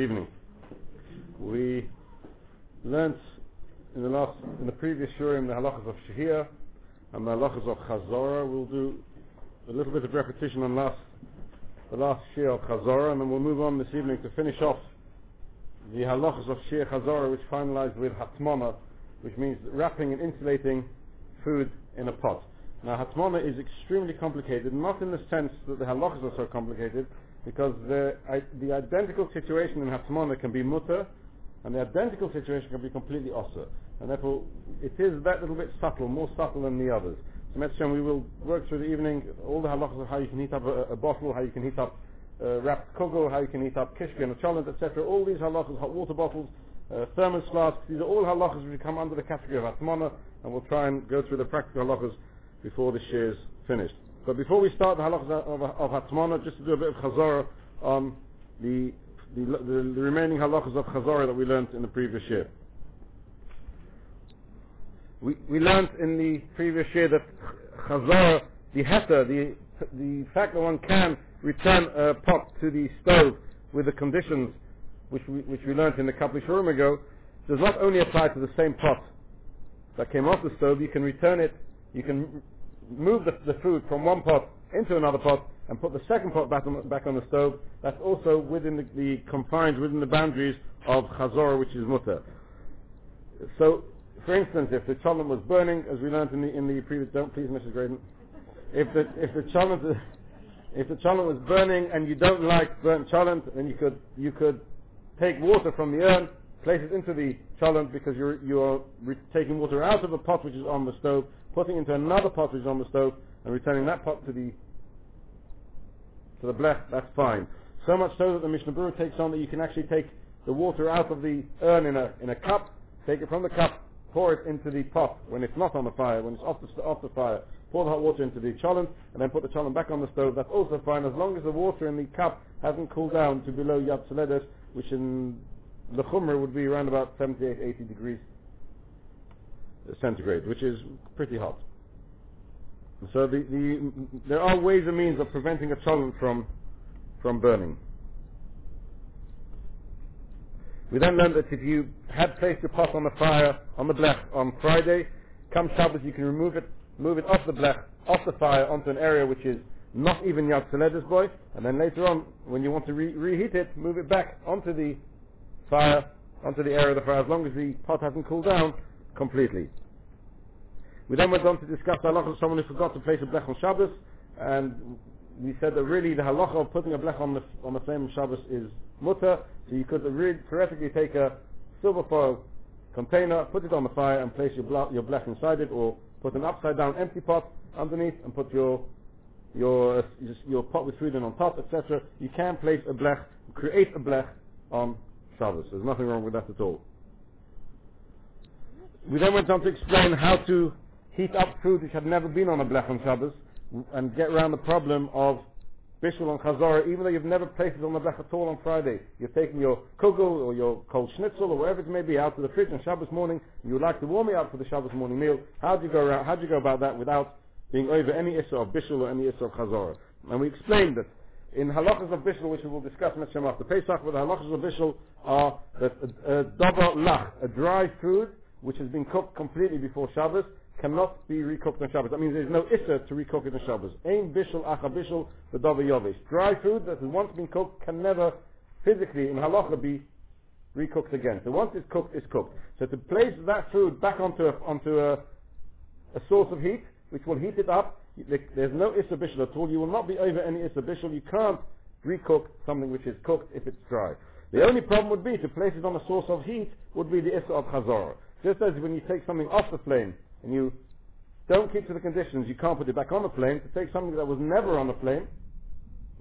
evening. We learnt in the last, in the previous shiurim the halachas of Shahir and the halachas of Chazorah. We'll do a little bit of repetition on last, the last shiur of Chazorah, and then we'll move on this evening to finish off the halachas of Shir Chazorah, which finalized with Hatmana, which means wrapping and insulating food in a pot. Now, Hatmana is extremely complicated, not in the sense that the halachas are so complicated, because the, I, the identical situation in Hatmana can be mutter, and the identical situation can be completely osir. And therefore, it is that little bit subtle, more subtle than the others. So, Metzshem, we will work through the evening all the halachas of how you can heat up a, a bottle, how you can heat up uh, wrapped kugel, how you can heat up kishke and a cholent, etc. All these halachas, hot water bottles, uh, thermos flasks, these are all halachas which come under the category of Atmana, and we'll try and go through the practical halachas before the is finished. But before we start the halachas of, Hatmana, just to do a bit of chazorah on um, the, the, the, the remaining halachas of chazorah that we learned in the previous year. We, we learned in the previous year that chazorah, the heter, the, the fact that one can return a pot to the stove with the conditions which we, which we learned in a couple of shiurim ago, does not only apply to the same pot that came off the stove, you can return it, you can move the, the food from one pot into another pot and put the second pot back on, back on the stove. That's also within the, the confines, within the boundaries of chazorah, which is mutter. So, for instance, if the cholent was burning, as we learned in the, in the previous, don't please, Mrs. Graydon, if the, if the cholent, if the cholent was burning and you don't like burnt cholent, then you could, you could take water from the urn, place it into the cholent because you're, you're re- taking water out of a pot which is on the stove, putting into another pot which is on the stove, and returning that pot to the to the blech, that's fine. So much so that the Mishnah Berurah takes on that you can actually take the water out of the urn in a, in a cup, take it from the cup, pour it into the pot when it's not on the fire, when it's off the, off the fire, pour the hot water into the cholent, and then put the cholent back on the stove. That's also fine as long as the water in the cup hasn't cooled down to below Yad which in the Chumr would be around about 78, 80 degrees centigrade, which is pretty hot. So the, the, there are ways and means of preventing a cholent from, from burning. We then learned that if you had placed your pot on the fire, on the blech, on Friday, come Shabbos you can remove it, move it off the blech, off the fire onto an area which is not even Yad Soledes bo, and then later on, when you want to re- reheat it, move it back onto the fire, onto the area of the fire, as long as the pot hasn't cooled down completely. We then went on to discuss the halacha of someone who forgot to place a blech on Shabbos, and we said that really the halacha of putting a blech on the on the flame of Shabbos is mutter, so you could really theoretically take a silver foil container, put it on the fire, and place your, bla- your blech inside it, or put an upside down empty pot underneath, and put your your your pot with food in on top, etc. You can place a blech, create a blech on Shabbos. There's nothing wrong with that at all. We then went on to explain how to heat up food which had never been on a blech on Shabbos and get around the problem of bishul and chazorah, even though you've never placed it on the blech at all on Friday. You're taking your kugel or your cold schnitzel or whatever it may be out to the fridge on Shabbos morning. and You would like to warm it up for the Shabbos morning meal. How do you go around? How do you go about that without being over any issue of bishul or any issue of chazorah? And we explained that in halachas of bishul, which we will discuss Mitzvah after Pesach, but the halachas of bishul are that a, a lach, a dry food which has been cooked completely before Shabbos, cannot be recooked on Shabbos. That means there's no issa to recook it on Shabbos. Ain bishul acha bishul the yovish. Dry food that has once been cooked can never physically in halacha be recooked again. So once it's cooked, it's cooked. So to place that food back onto a, onto a, a source of heat, which will heat it up, there's no issa bishul at all. You will not be over any issa bishul. You can't recook something which is cooked if it's dry. The only problem would be to place it on a source of heat would be the issa of chazorah. Just as when you take something off the flame and you don't keep to the conditions, you can't put it back on the flame. To take something that was never on the flame,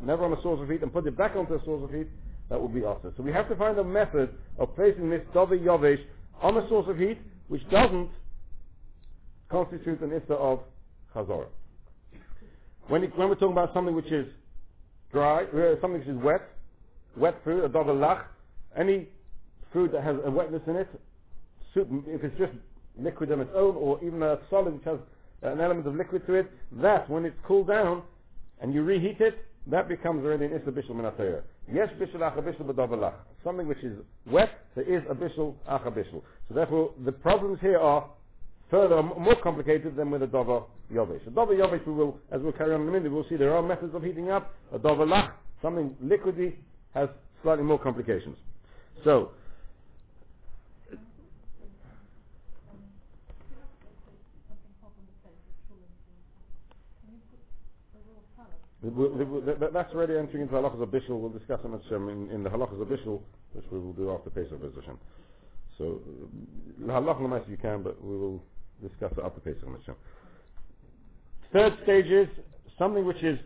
never on a source of heat, and put it back onto a source of heat, that would be awesome. So we have to find a method of placing this Davi Yovesh on a source of heat which doesn't constitute an issa of chazorah. When, it, when we're talking about something which is dry, uh, something which is wet, wet food, a Davi lach, any food that has a wetness in it, if it's just liquid on its own, or even a solid which has an element of liquid to it, that when it's cooled down and you reheat it, that becomes already an Issa Bishul Minatayah. Yes bishul ach bishul b'davar Something which is wet, there is a bishul ach bishul. So therefore, the problems here are further more complicated than with a dover yovish. A dover yovish, we will, as we'll carry on in a minute, we'll see there are methods of heating up. A dover lach, something liquidy, has slightly more complications. So, that's already entering into halachas of bishul. We'll discuss them in, in the halachas of bishul, which we will do after Pesach Hashem. So, uh, halach you can, but we will discuss it after Pesach Hashem. Third stage is something which is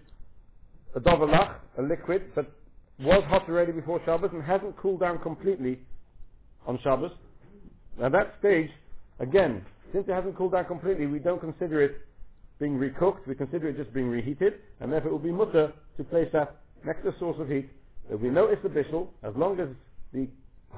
a dovalach, a liquid, but was hot already before Shabbos and hasn't cooled down completely on Shabbos. Now that stage, again, since it hasn't cooled down completely, we don't consider it being recooked, we consider it just being reheated, and therefore it will be mutter to place that next to source of heat. There will be no isabishal as long as the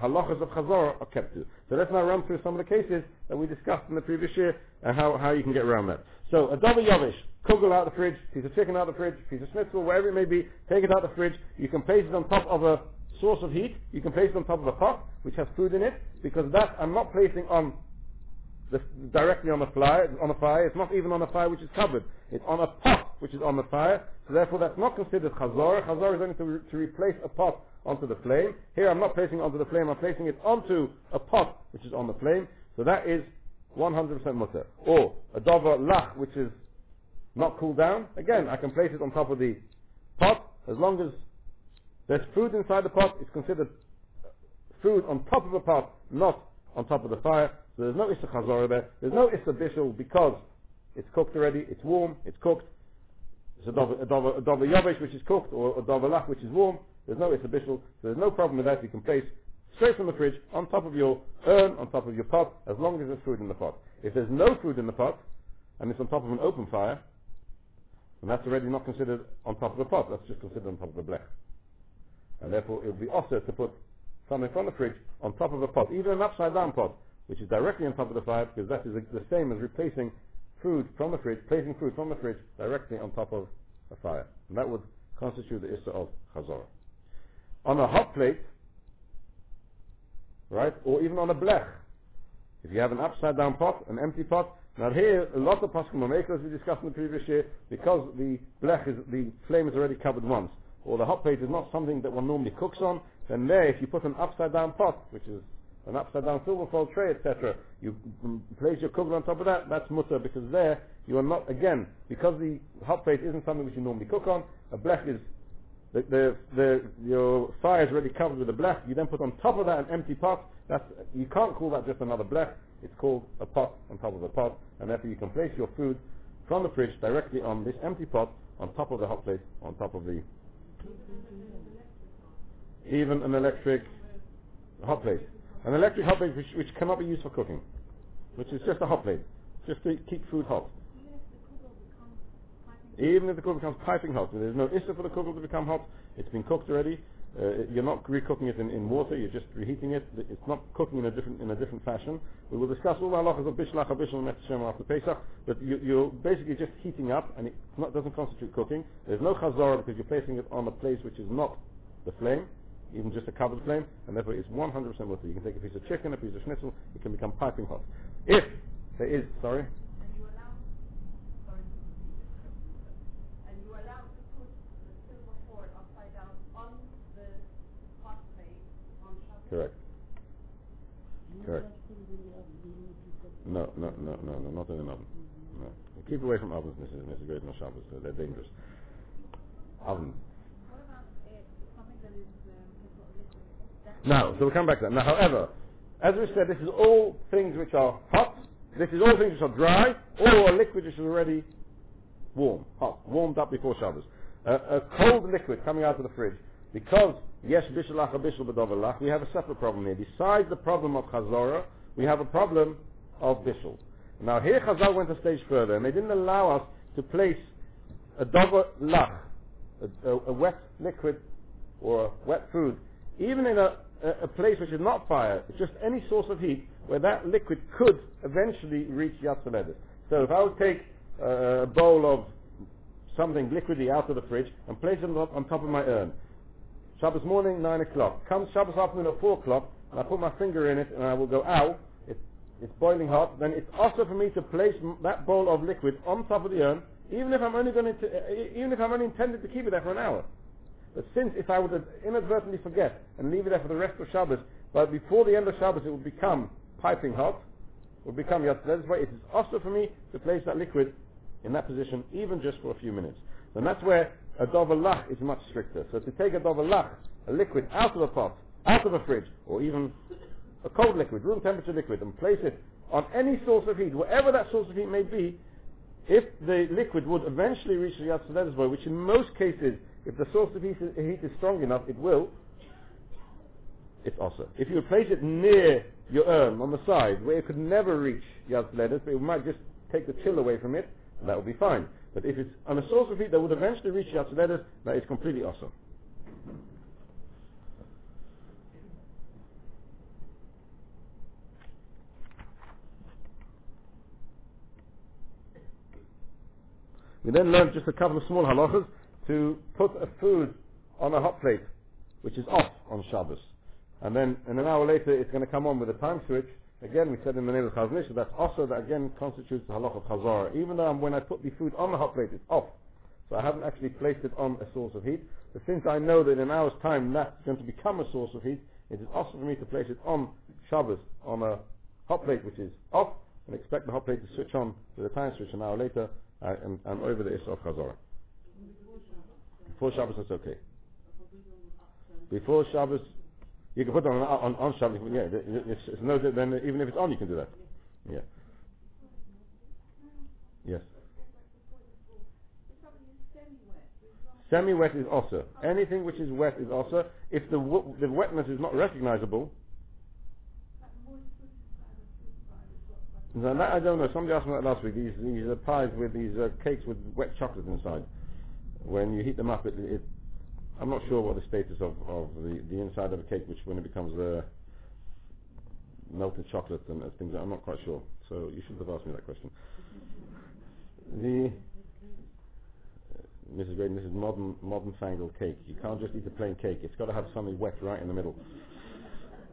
halachas of chazor are kept to. So let's now run through some of the cases that we discussed in the previous year and how, how you can get around that. So a double yavish, kugel out of the fridge, piece of chicken out of the fridge, piece of schnitzel, wherever it may be, take it out of the fridge. You can place it on top of a source of heat. You can place it on top of a pot which has food in it because that I'm not placing on the, directly on the fire. On the fire, it's not even on a fire which is covered. It's on a pot which is on the fire. So therefore, that's not considered chazor. Chazor is only to, re- to replace a pot onto the flame. Here, I'm not placing it onto the flame. I'm placing it onto a pot which is on the flame. So that is 100% mutter. Or a dover lach which is not cooled down. Again, I can place it on top of the pot as long as there's food inside the pot. It's considered food on top of a pot, not on top of the fire. So there's no Issa Chazorah there. There's no Issa Bishul because it's cooked already, it's warm, it's cooked. It's a Dova Yavish which is cooked or a Dova Lach which is warm. There's no Issa Bishul. So there's no problem with that. You can place straight from the fridge on top of your urn, on top of your pot, as long as there's food in the pot. If there's no food in the pot, and it's on top of an open fire, then that's already not considered on top of the pot. That's just considered on top of the blech. And therefore it would be also to put something from the fridge on top of a pot, even an upside down pot, which is directly on top of the fire, because that is the same as replacing food from the fridge, placing food from the fridge directly on top of a fire. And that would constitute the Issa of Chazorah. On a hot plate, right, or even on a blech, if you have an upside down pot, an empty pot, now here, a lot of make, as we discussed in the previous year, because the blech is, the flame is already covered once, or the hot plate is not something that one normally cooks on, then there, if you put an upside down pot, which is an upside down silver foil tray, etc. You place your cooker on top of that, that's mutter, because there you are not, again, because the hot plate isn't something which you normally cook on, a blech is, the, the, the, your fire is already covered with a blech, you then put on top of that an empty pot, that's, you can't call that just another blech, it's called a pot on top of a pot, and therefore you can place your food from the fridge directly on this empty pot, on top of the hot plate, on top of the, even an electric hot plate. An electric hot plate which, which cannot be used for cooking, which is just a hot plate, just to keep food hot. Even if the cooker becomes piping hot, there's no issue for the cooker to become hot. It's been cooked already. Uh, you're not recooking it in, in, water. You're just reheating it. It's not cooking in a different in a different fashion. We will discuss all the halachas of bishlach, bishul, and after Pesach. But you, are basically just heating up, and it not, doesn't constitute cooking. There's no chazorah because you're placing it on a place which is not the flame even just a covered flame, and therefore it's 100% mutter. You can take a piece of chicken, a piece of schnitzel, it can become piping hot. If there is, sorry? And you sorry and you allow to put the silver board upside down on the hot plate on Shabbos? Correct. Correct. No, no, no, no, no, not in an oven. No. Keep away from ovens, Mrs. Mrs. Great Shabbos. They're dangerous. Oven. Now, so we'll come back to that. Now, however, as we said, this is all things which are hot. This is all things which are dry, or a liquid which is already warm, hot, warmed up before Shabbos. Uh, a cold liquid coming out of the fridge. Because, yes, bishalach bishal bedovelach, we have a separate problem here. Besides the problem of chazorah, we have a problem of bishul. Now here Chazal went a stage further, and they didn't allow us to place a dover lach, a, a, a wet liquid or a wet food, even in a a, a place which is not fire, it's just any source of heat where that liquid could eventually reach Yatzaledis. So if I would take uh, a bowl of something liquidy out of the fridge and place it on, top of my urn, Shabbos morning, 9 o'clock. Comes Shabbos afternoon at 4 o'clock, and I put my finger in it, and I will go, ow, it's, it's boiling hot, then it's also for me to place m- that bowl of liquid on top of the urn, even if I'm only going to, uh, even if I'm only intended to keep it there for an hour. But since if I would inadvertently forget and leave it there for the rest of Shabbos, but before the end of Shabbos it would become piping hot, would become yatzah. That is why it is also for me to place that liquid in that position even just for a few minutes. And that's where a dover lach is much stricter. So to take a dover lach, a liquid out of a pot, out of a fridge, or even a cold liquid, room temperature liquid, and place it on any source of heat, whatever that source of heat may be, if the liquid would eventually reach the Yatzled's way, which in most cases, if the source of heat is, strong enough, it will, it's also. If you place it near your urn on the side, where it could never reach Yad Ledas, but it might just take the chill away from it, that would be fine. But if it's on a source of heat that would eventually reach Yad Ledas, that is completely awesome. We then learned just a couple of small halachas to put a food on a hot plate, which is off on Shabbos. And then, and an hour later, it's going to come on with a time switch. Again, we said in the name of Chazon Ish, that's also that again constitutes the halach of Chazara. Even though when I put the food on the hot plate, it's off. So I haven't actually placed it on a source of heat. But since I know that in an hour's time that's going to become a source of heat, it is also for me to place it on Shabbos on a hot plate which is off and expect the hot plate to switch on with a time switch an hour later uh, and, and over the Issur of Chazara. Before Shabbos, that's okay. Before Shabbos, you can put it on on, on Shabbos. Yeah, it's, it's no. Then even if it's on, you can do that. Yeah. Yes. Semi-wet is also. Anything which is wet is also. If the w- the wetness is not recognizable, now that I don't know. Somebody asked me that last week. These these uh, pies with these uh, cakes with wet chocolate inside. When you heat them up, it, it I'm not sure what the status of, of the, the inside of a cake, which when it becomes uh, melted chocolate and things, I'm not quite sure. So you should have asked me that question. The uh, Mrs. Graydon, this is modern modern fangled cake. You can't just eat a plain cake. It's got to have something wet right in the middle.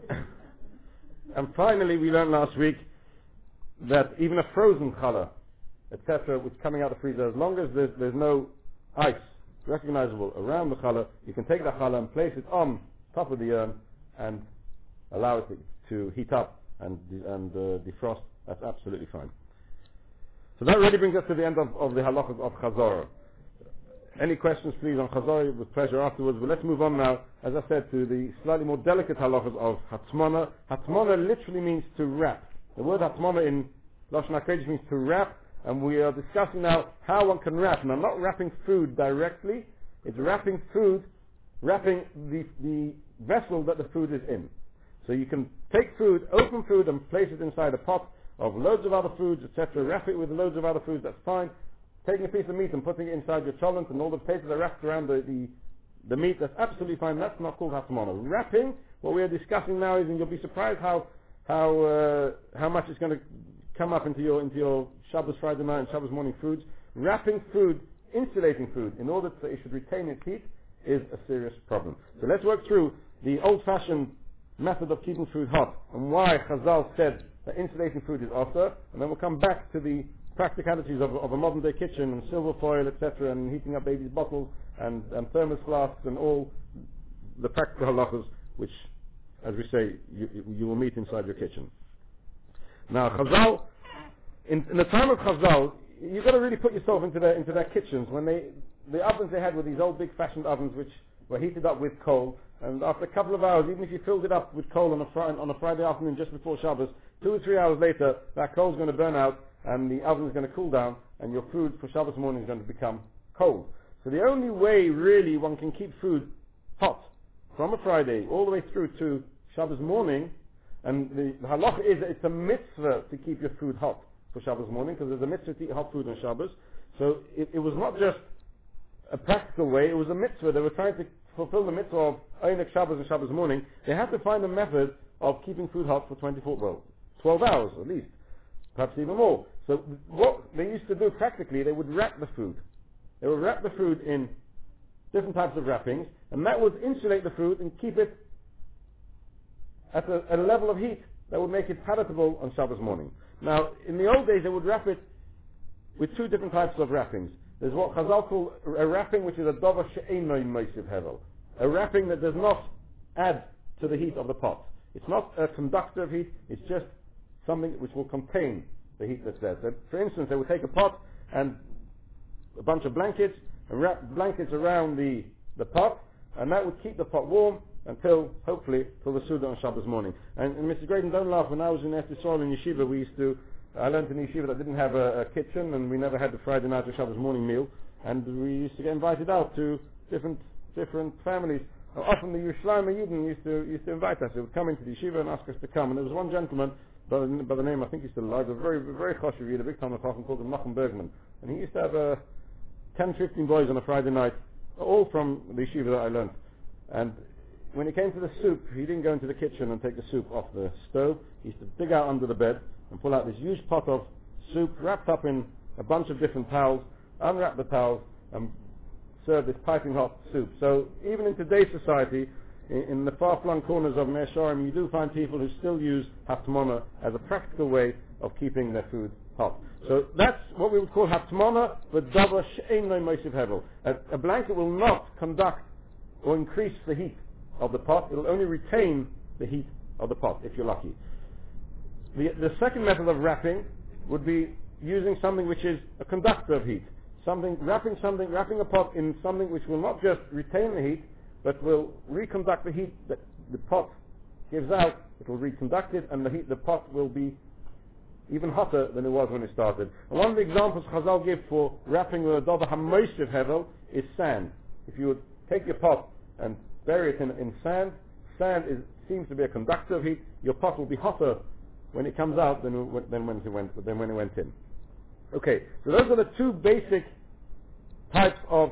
and finally, we learned last week that even a frozen challah, etc., which coming out of the freezer, as long as there's, there's no ice recognizable around the challah, you can take the challah and place it on top of the urn and allow it to, heat up and, and uh, defrost. That's absolutely fine. So that really brings us to the end of, of the halachas of Chazorah. Any questions, please, on Chazorah? With pleasure afterwards. But let's move on now, as I said, to the slightly more delicate halachas of Hatmana. Hatmana literally means to wrap. The word Hatmana in Lashon HaKodesh means to wrap and we are discussing now how one can wrap. I'm not wrapping food directly, it's wrapping food, wrapping the, the vessel that the food is in. So you can take food, open food, and place it inside a pot of loads of other foods, etc. Wrap it with loads of other foods, that's fine. Taking a piece of meat and putting it inside your cholent and all the papers are wrapped around the, the, the meat, that's absolutely fine. That's not called hatmana. Wrapping, what we are discussing now is, and you'll be surprised how, how, uh, how much it's going to come up into your, into your Shabbos Friday night and Shabbos morning foods. Wrapping food, insulating food, in order that it should retain its heat, is a serious problem. So let's work through the old-fashioned method of keeping food hot and why Chazal said that insulating food is also, and then we'll come back to the practicalities of, of a modern day kitchen and silver foil, etc., and heating up babies' bottles and, and thermos flasks and all the practical halachas which, as we say, you, you will meet inside your kitchen. Now, Chazal, in, in the time of Chazal, you've got to really put yourself into their, into their kitchens. When they, the ovens they had were these old big fashioned ovens which were heated up with coal, and after a couple of hours, even if you filled it up with coal on a, fri- on a Friday afternoon just before Shabbos, two or three hours later, that coal's going to burn out, and the oven's going to cool down, and your food for Shabbos morning is going to become cold. So the only way really one can keep food hot from a Friday all the way through to Shabbos morning, and the, the halacha is that it's a mitzvah to keep your food hot for Shabbos morning, because there's a mitzvah to eat hot food on Shabbos. So it, it was not just a practical way, it was a mitzvah. They were trying to fulfill the mitzvah of Oneg Shabbos and Shabbos morning. They had to find a method of keeping food hot for 24, well, 12 hours at least, perhaps even more. So what they used to do practically, they would wrap the food. They would wrap the food in different types of wrappings, and that would insulate the food and keep it at a, at a level of heat that would make it palatable on Shabbos morning. Now, in the old days, they would wrap it with two different types of wrappings. There's what Chazal call a wrapping which is a dover she'einoin moisiv hevel. A wrapping that does not add to the heat of the pot. It's not a conductor of heat, it's just something which will contain the heat that's there. So, for instance, they would take a pot and a bunch of blankets and wrap blankets around the, the pot, and that would keep the pot warm until, hopefully, till the Suda on Shabbos morning. And, and Mr. Graydon, don't laugh, when I was in Eretz in Yeshiva, we used to, I learned in Yeshiva that didn't have a, a kitchen, and we never had the Friday night or Shabbos morning meal, and we used to get invited out to different, different families. Often the Yerushalayim Yidden used to, used to invite us. They would come into the Yeshiva and ask us to come, and there was one gentleman, by the, by the name, I think he's still alive, a very, very choshev Yid, a big time Chacham called him Nachum Bergman, and he used to have uh, 10, 15 boys on a Friday night, all from the Yeshiva that I learned. And when he came to the soup, he didn't go into the kitchen and take the soup off the stove. He used to dig out under the bed and pull out this huge pot of soup wrapped up in a bunch of different towels, unwrap the towels, and serve this piping hot soup. So even in today's society, in, in the far-flung corners of Mea Shearim, you do find people who still use haftamona as a practical way of keeping their food hot. So that's what we would call haftamona, but davar she'ein lo moisiv hevel. A blanket will not conduct or increase the heat of the pot. It'll only retain the heat of the pot, if you're lucky. The, the second method of wrapping would be using something which is a conductor of heat. Something, wrapping something, wrapping a pot in something which will not just retain the heat, but will reconduct the heat that the pot gives out. It will reconduct it, and the heat, the pot will be even hotter than it was when it started. One of the examples Chazal give for wrapping with a dover hamoisiv hevel is sand. If you would take your pot and bury it in, in sand. Sand is, seems to be a conductor of heat. Your pot will be hotter when it comes out than, than, when, it went, than when it went in. Okay, so those are the two basic types of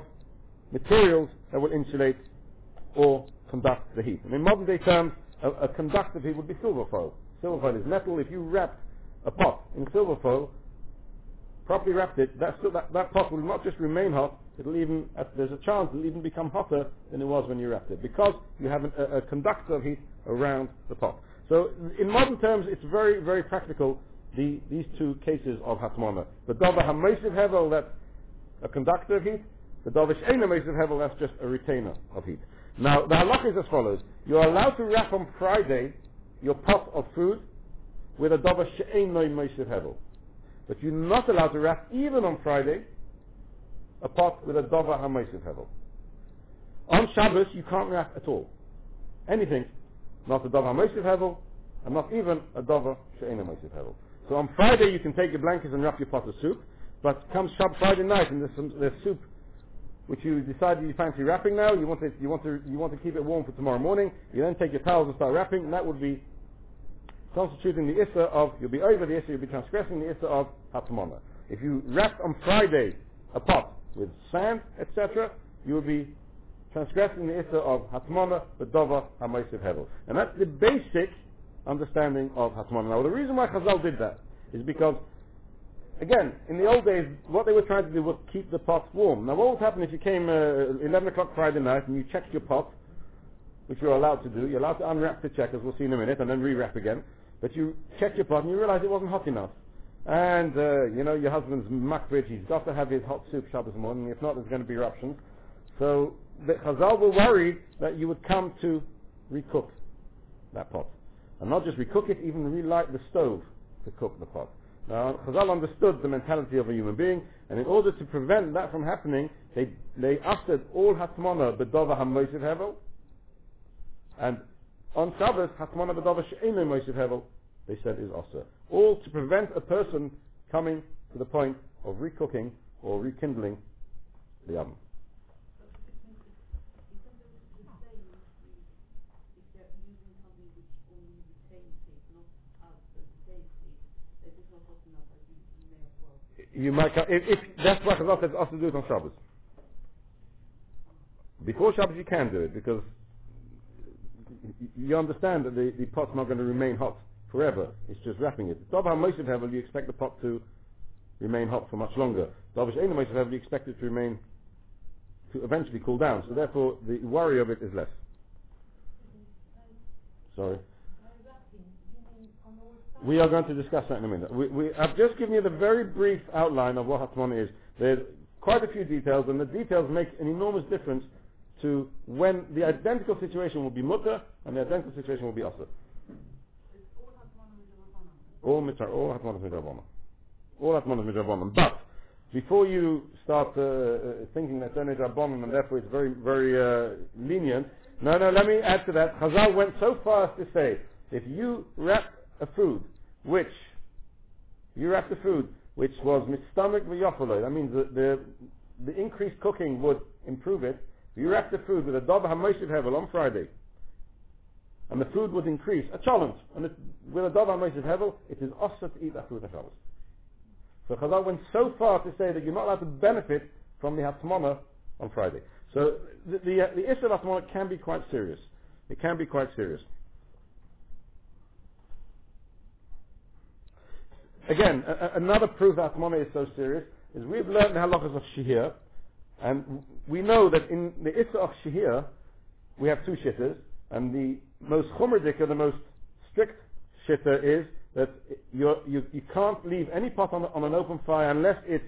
materials that will insulate or conduct the heat. And in modern day terms, a, a conductive heat would be silver foil. Silver foil is metal. If you wrap a pot in silver foil, properly wrapped it, that, that, that pot will not just remain hot, it'll even, uh, there's a chance it'll even become hotter than it was when you wrapped it, because you have an, a, a, conductor of heat around the pot. So in modern terms, it's very, very practical, the, these two cases of hatmona. The dova hamesiv hevel, that's a conductor of heat. The dova she'ena mesiv hevel, that's just a retainer of heat. Now, the halakha is as follows. You're allowed to wrap on Friday your pot of food with a dova she'ena mesiv hevel. But you're not allowed to wrap even on Friday a pot with a dova hamoisiv hevel. On Shabbos, you can't wrap at all. Anything, not a dova hamoisiv hevel, and not even a dova she'ena hamoisiv hevel. So on Friday, you can take your blankets and wrap your pot of soup, but comes Shabbos Friday night and there's, some, there's soup which you decide you fancy wrapping now, you want, to, you, want to, you want to keep it warm for tomorrow morning, you then take your towels and start wrapping, and that would be constituting the issa of, you'll be over the issa, you'll be transgressing the issa of hatmona. If you wrap on Friday a pot with sand, etc., you will be transgressing the issa of hatmona, bedova, hamoisiv hevel. And that's the basic understanding of hatmona. Now, the reason why Chazal did that is because, again, in the old days, what they were trying to do was keep the pot warm. Now, what would happen if you came uh, 11 o'clock Friday night and you checked your pot, which you're allowed to do, you're allowed to unwrap the check, as we'll see in a minute, and then re-wrap again, but you checked your pot and you realize it wasn't hot enough. And, uh, you know, your husband's makpid, he's got to have his hot soup Shabbos morning, if not, there's going to be eruptions. So the Chazal were worried that you would come to recook that pot. And not just recook it, even relight the stove to cook the pot. Now, Chazal understood the mentality of a human being, and in order to prevent that from happening, they, they ushered all hatmona bedova hamoisiv hevel, and on Shabbos, hatmona bedova she'enu moisiv hevel, they said is also. All to prevent a person coming to the point of recooking or rekindling the oven. You might, if, if that's what Allah says, also do it on Shabbos. Before Shabbos you can do it because you understand that the, the pot's not going to remain hot forever. It's just wrapping it. Davar Moshe Hevel, you expect the pot to remain hot for much longer. Davar Shein Moshe Hevel, you expect it to remain to eventually cool down. So therefore, the worry of it is less. Sorry. We are going to discuss that in a minute. We, we, I've just given you the very brief outline of what Hatmon is. There's quite a few details, and the details make an enormous difference to when the identical situation will be mutter and the identical situation will be asr. All mitzvah, all hatmanas midrabanan. All hatmanas midrabanan. But before you start uh, uh, thinking that only drabanan and therefore it's very very uh, lenient, no, no. Let me add to that. Chazal went so far as to say, if you wrap a food which you wrap the food which was mitstamik v'yofaloi, that means the, the the increased cooking would improve it. If you wrap the food with a dov hamoishiv hevel on Friday, and the food would increase, a challenge, and it, with a dov hamoishiv hevel, it is also to eat that food on Shabbos. So Chazal went so far to say that you're not allowed to benefit from the hatmana on Friday. So the the, uh, the issue of hatmana can be quite serious. It can be quite serious. Again, a, a, another proof that hatmana is so serious is we've learned the halachas of shihir, and we know that in the issa of shihir, we have two shitters, and the most chumradika, the most strict shitter is that you you can't leave any pot on, on an open fire unless it's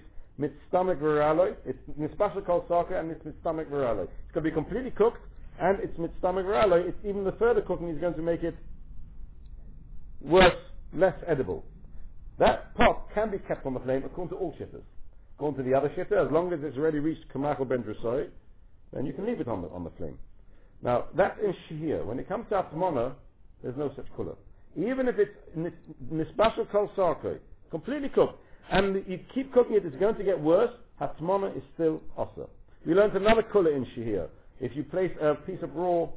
stomach viraloi, it's mispasha called soccer, and it's stomach viraloi. It's going to be completely cooked, and it's stomach viraloi. It's even the further cooking is going to make it worse, less edible. That pot can be kept on the flame according to all shitters. According to the other shitter, as long as it's already reached kamachel ben drasoi, then you can leave it on the, on the flame. Now, that's in shihir. When it comes to atmona, there's no such kula. Even if it's nisbashal kol sarkoi, completely cooked, and you keep cooking it, it's going to get worse, hatmona is still asa. We learned another kula in shihir. If you place a piece of raw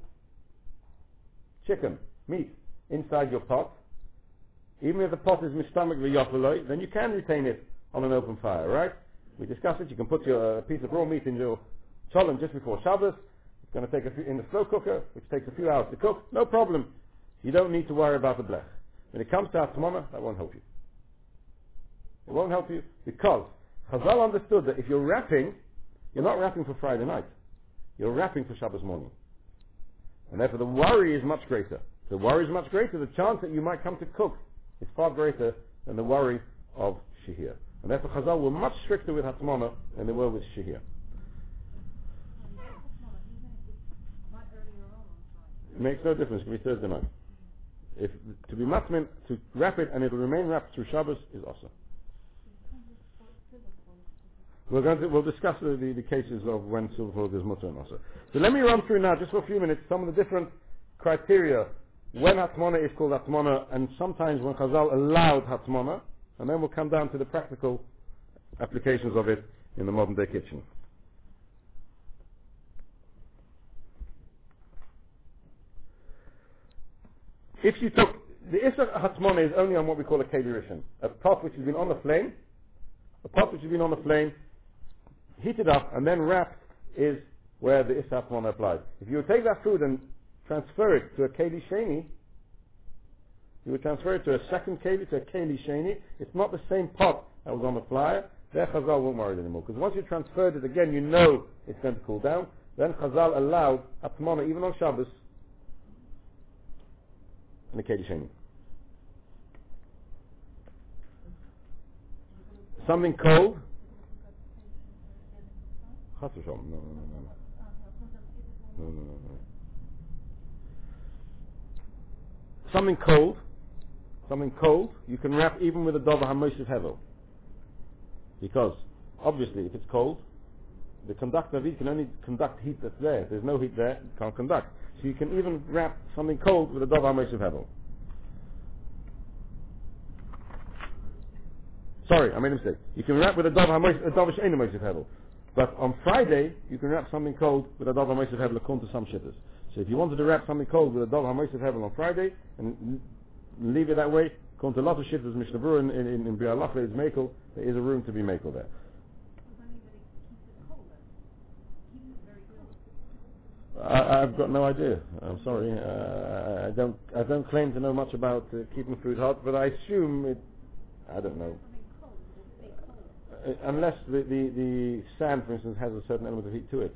chicken, meat, inside your pot, even if the pot is mistamach v'yofaloi, then you can retain it on an open fire, right? We discussed it. You can put your uh, piece of raw meat in your cholent just before Shabbos. It's going to take a few, in the slow cooker, which takes a few hours to cook. No problem. You don't need to worry about the blech. When it comes to Atmana, that won't help you. It won't help you because Chazal understood that if you're wrapping, you're not wrapping for Friday night. You're wrapping for Shabbos morning. And therefore the worry is much greater. The worry is much greater. The chance that you might come to cook is far greater than the worry of Shihir. And therefore Chazal were much stricter with Hatmana than they were with Shihir. It makes no difference. It can be Thursday night. If to be matmin, to wrap it and it will remain wrapped through Shabbos is awesome. We're going to, we'll discuss the, the, the cases of when silver is mutter and also. So let me run through now, just for a few minutes, some of the different criteria when Hatmana is called Hatmana and sometimes when Chazal allowed Hatmana, and then we'll come down to the practical applications of it in the modern day kitchen. If you took the Issur Hatmana is only on what we call a Keli Rishon, a pot which has been on the flame, a pot which has been on the flame, heated up and then wrapped is where the Issur Hatmana applies. If you take that food and transfer it to a Keli Sheni, you would transfer it to a second keli, to a keli sheni. It's not the same pot that was on the flyer. There Chazal won't worry anymore. Because once you transferred it again, you know it's going to cool down. Then Chazal allowed Atmana, even on Shabbos, in the keli sheni. Something cold. No, no, no, no. No, no, no, no. Something cold something cold, you can wrap even with a dover hamoshiv hevel. Because, obviously, if it's cold, the conductor of heat can only conduct heat that's there. If there's no heat there, it can't conduct. So you can even wrap something cold with a dover hamoshiv hevel. Sorry, I made a mistake. You can wrap with a dover hamoshiv hevel. But on Friday, you can wrap something cold with a dover hamoshiv hevel according to some shitters. So if you wanted to wrap something cold with a dover hamoshiv hevel on Friday, and leave it that way. Come to a lot of shit as Mishnah in, in, in Biur Halacha is Makel, there is a room to be Makel there. I, have got no idea. I'm sorry. Uh, I don't. I don't claim to know much about uh, keeping food hot, but I assume it. I don't know. Uh, unless the, the, the sand, for instance, has a certain element of heat to it.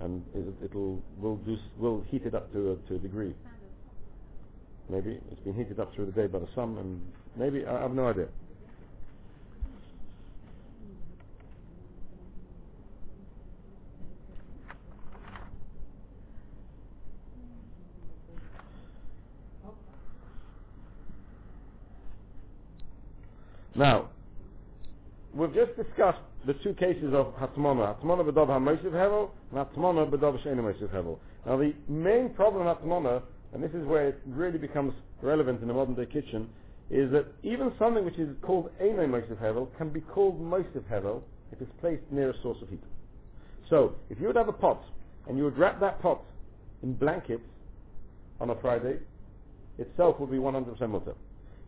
and it, it'll will do, will heat it up to a, to a degree. Maybe it's been heated up through the day by the sun, and maybe I, I have no idea. Now, we've just discussed the two cases of Hatmona. Hatmona b'dov ha-moisiv hevel, and Hatmona b'dov she'enu moisiv hevel. Now the main problem of Hatmona, and this is where it really becomes relevant in the modern day kitchen, is that even something which is called enu moisiv hevel can be called moisiv hevel if it's placed near a source of heat. So, if you would have a pot, and you would wrap that pot in blankets on a Friday, itself would be 100% mutter.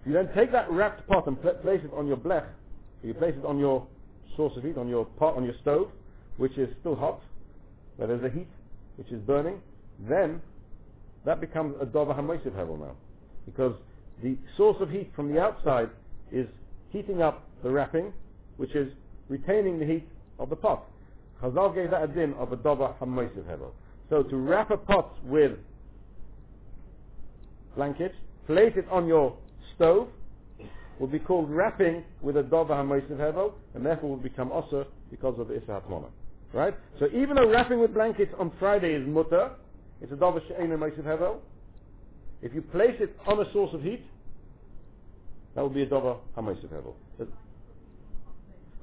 You then take that wrapped pot and pl- place it on your blech. You place it on your source of heat, on your pot, on your stove, which is still hot, where there's a heat which is burning. Then that becomes a dova hamoisiv hevel now, because the source of heat from the outside is heating up the wrapping, which is retaining the heat of the pot. Chazal gave that a din of a dova hamoisiv hevel. So to wrap a pot with blanket, place it on your stove will be called wrapping with a dova hamoisiv hevel, and therefore will become osir because of the issa hatmona. Right? So even though wrapping with blankets on Friday is mutter, it's a dova she'enu hamoisiv hevel. If you place it on a source of heat, that will be a dova hamoisiv hevel.